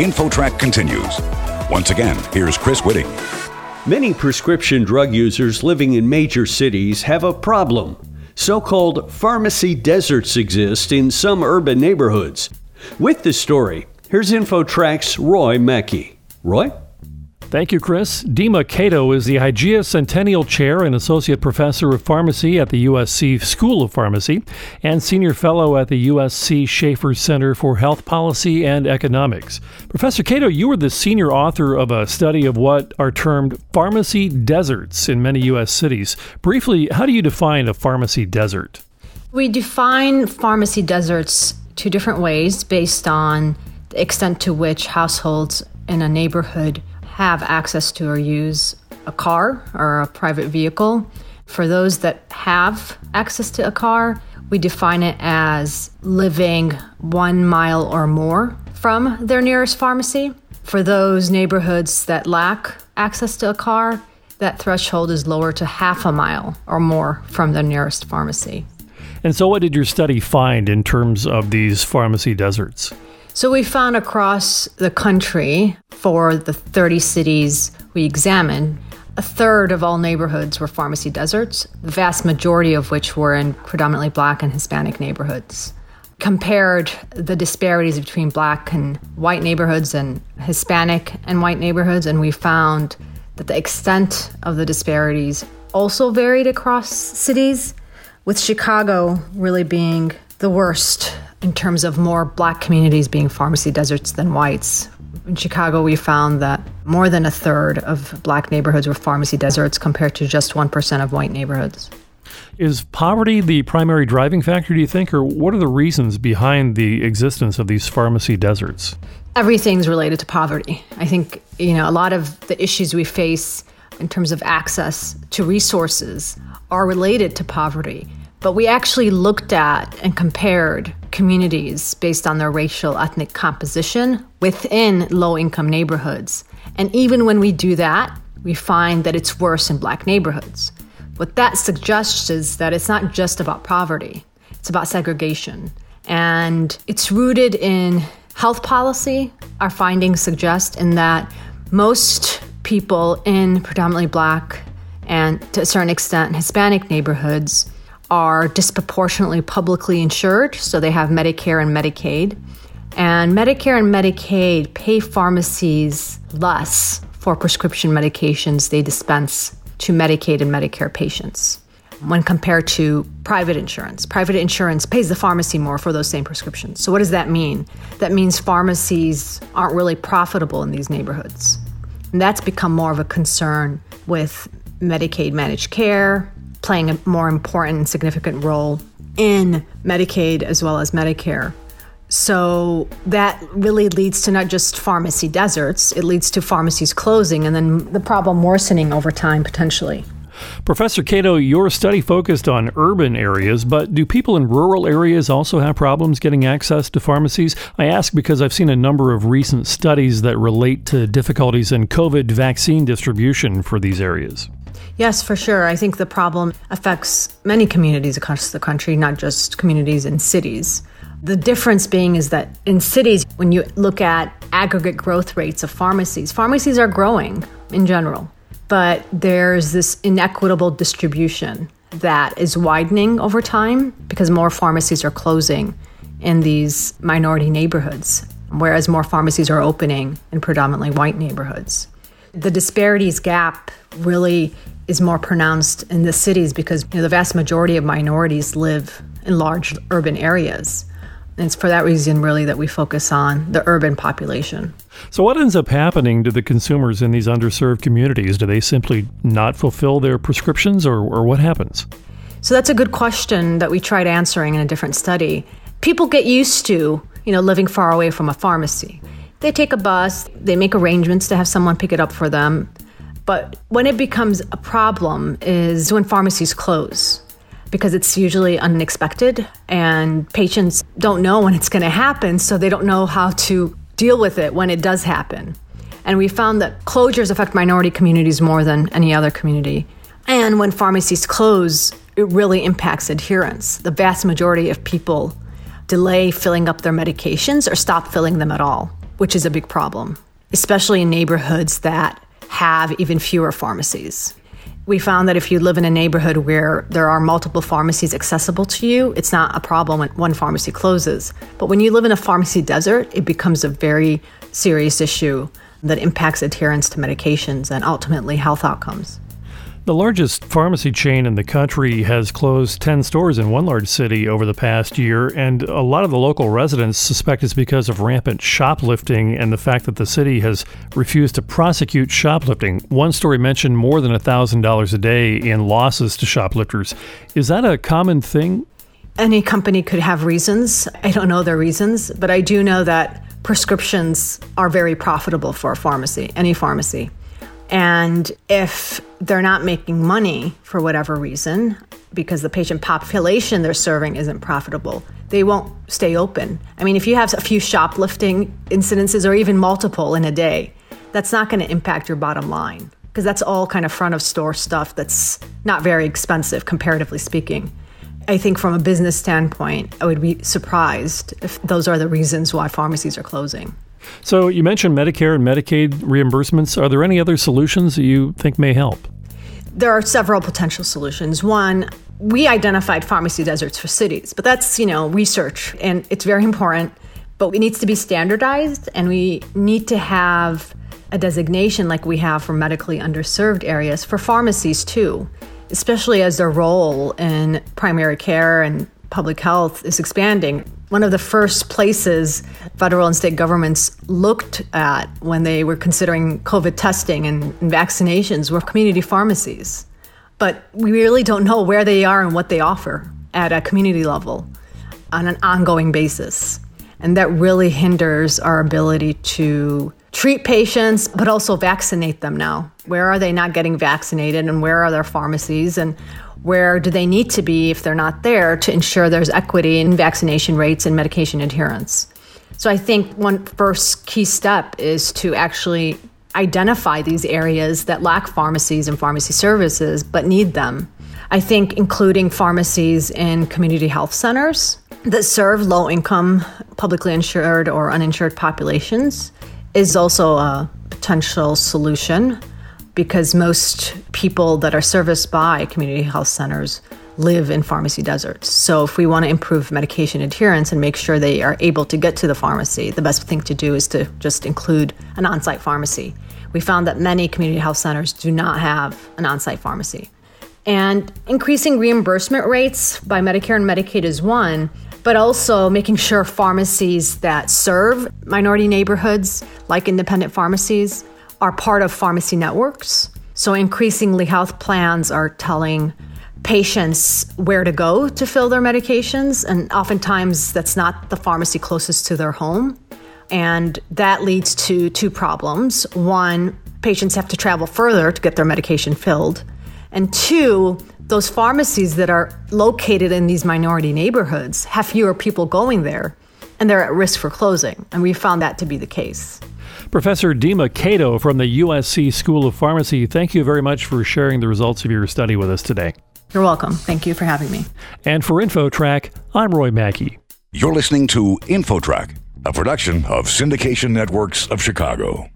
InfoTrack continues. Once again, here's Chris Whitting. Many prescription drug users living in major cities have a problem. So called pharmacy deserts exist in some urban neighborhoods. With this story, here's InfoTrack's Roy Mackey. Roy? Thank you, Chris. Dima Qato is the Hygieia Centennial Chair and Associate Professor of Pharmacy at the USC School of Pharmacy and Senior Fellow at the USC Schaefer Center for Health Policy and Economics. Professor Qato, you were the senior author of a study of what are termed pharmacy deserts in many U.S. cities. Briefly, how do you define a pharmacy desert? We define pharmacy deserts two different ways based on the extent to which households in a neighborhood have access to or use a car or a private vehicle. For those that have access to a car, we define it as living one mile or more from their nearest pharmacy. For those neighborhoods that lack access to a car, that threshold is lower to half a mile or more from the nearest pharmacy. And so, what did your study find in terms of these pharmacy deserts? So we found across the country for the 30 cities we examined, a third of all neighborhoods were pharmacy deserts, the vast majority of which were in predominantly black and Hispanic neighborhoods. Compared the disparities between black and white neighborhoods and Hispanic and white neighborhoods, and we found that the extent of the disparities also varied across cities, with Chicago really being the worst in terms of more black communities being pharmacy deserts than whites. In Chicago, we found that more than a third of black neighborhoods were pharmacy deserts compared to just 1% of white neighborhoods. Is poverty the primary driving factor, do you think, or what are the reasons behind the existence of these pharmacy deserts? Everything's related to poverty. I think, you know, a lot of the issues we face in terms of access to resources are related to poverty. But we actually looked at and compared communities based on their racial ethnic composition within low income neighborhoods. And even when we do that, we find that it's worse in black neighborhoods. What that suggests is that it's not just about poverty, it's about segregation. And it's rooted in health policy. Our findings suggest in that most people in predominantly black and to a certain extent Hispanic neighborhoods are disproportionately publicly insured, so they have Medicare and Medicaid. And Medicare and Medicaid pay pharmacies less for prescription medications they dispense to Medicaid and Medicare patients when compared to private insurance. Private insurance pays the pharmacy more for those same prescriptions. So, what does that mean? That means pharmacies aren't really profitable in these neighborhoods. And that's become more of a concern with Medicaid managed care, playing a more important and significant role in Medicaid as well as Medicare. So that really leads to not just pharmacy deserts, it leads to pharmacies closing and then the problem worsening over time potentially. Professor Qato, your study focused on urban areas, but do people in rural areas also have problems getting access to pharmacies? I ask because I've seen a number of recent studies that relate to difficulties in COVID vaccine distribution for these areas. Yes, for sure. I think the problem affects many communities across the country, not just communities in cities. The difference being is that in cities, when you look at aggregate growth rates of pharmacies, pharmacies are growing in general, but there's this inequitable distribution that is widening over time because more pharmacies are closing in these minority neighborhoods, whereas more pharmacies are opening in predominantly white neighborhoods. The disparities gap really is more pronounced in the cities because you know, the vast majority of minorities live in large urban areas. And it's for that reason, really, that we focus on the urban population. So, what ends up happening to the consumers in these underserved communities? Do they simply not fulfill their prescriptions, or, or what happens? So, that's a good question that we tried answering in a different study. People get used to, you know, living far away from a pharmacy. They take a bus, they make arrangements to have someone pick it up for them. But when it becomes a problem is when pharmacies close because it's usually unexpected and patients don't know when it's going to happen, so they don't know how to deal with it when it does happen. And we found that closures affect minority communities more than any other community. And when pharmacies close, it really impacts adherence. The vast majority of people delay filling up their medications or stop filling them at all. Which is a big problem, especially in neighborhoods that have even fewer pharmacies. We found that if you live in a neighborhood where there are multiple pharmacies accessible to you, it's not a problem when one pharmacy closes. But when you live in a pharmacy desert, it becomes a very serious issue that impacts adherence to medications and ultimately health outcomes. The largest pharmacy chain in the country has closed 10 stores in one large city over the past year, and a lot of the local residents suspect it's because of rampant shoplifting and the fact that the city has refused to prosecute shoplifting. One story mentioned more than $1,000 a day in losses to shoplifters. Is that a common thing? Any company could have reasons. I don't know their reasons, but I do know that prescriptions are very profitable for a pharmacy, any pharmacy. And if they're not making money for whatever reason, because the patient population they're serving isn't profitable, they won't stay open. I mean, if you have a few shoplifting incidences or even multiple in a day, that's not going to impact your bottom line because that's all kind of front of store stuff that's not very expensive, comparatively speaking. I think from a business standpoint, I would be surprised if those are the reasons why pharmacies are closing. So you mentioned Medicare and Medicaid reimbursements. Are there any other solutions that you think may help? There are several potential solutions. One, we identified pharmacy deserts for cities, but that's, you know, research and it's very important, but it needs to be standardized and we need to have a designation like we have for medically underserved areas for pharmacies too, especially as their role in primary care and public health is expanding. One of the first places federal and state governments looked at when they were considering COVID testing and, vaccinations were community pharmacies. But we really don't know where they are and what they offer at a community level on an ongoing basis. And that really hinders our ability to treat patients, but also vaccinate them now. Where are they not getting vaccinated, and where are their pharmacies, and where do they need to be if they're not there to ensure there's equity in vaccination rates and medication adherence? So I think one first key step is to actually identify these areas that lack pharmacies and pharmacy services but need them. I think including pharmacies in community health centers that serve low income, publicly insured or uninsured populations is also a potential solution because most people that are serviced by community health centers live in pharmacy deserts. So, if we want to improve medication adherence and make sure they are able to get to the pharmacy, the best thing to do is to just include an on site pharmacy. We found that many community health centers do not have an on site pharmacy. And increasing reimbursement rates by Medicare and Medicaid is one, but also making sure pharmacies that serve minority neighborhoods, like independent pharmacies, are part of pharmacy networks. So increasingly, health plans are telling patients where to go to fill their medications, and oftentimes that's not the pharmacy closest to their home. And that leads to two problems. One, patients have to travel further to get their medication filled. And two, those pharmacies that are located in these minority neighborhoods have fewer people going there, and they're at risk for closing. And we found that to be the case. Professor Dima Qato from the USC School of Pharmacy, thank you very much for sharing the results of your study with us today. You're welcome. Thank you for having me. And for InfoTrack, I'm Roy Mackey. You're listening to InfoTrack, a production of Syndication Networks of Chicago.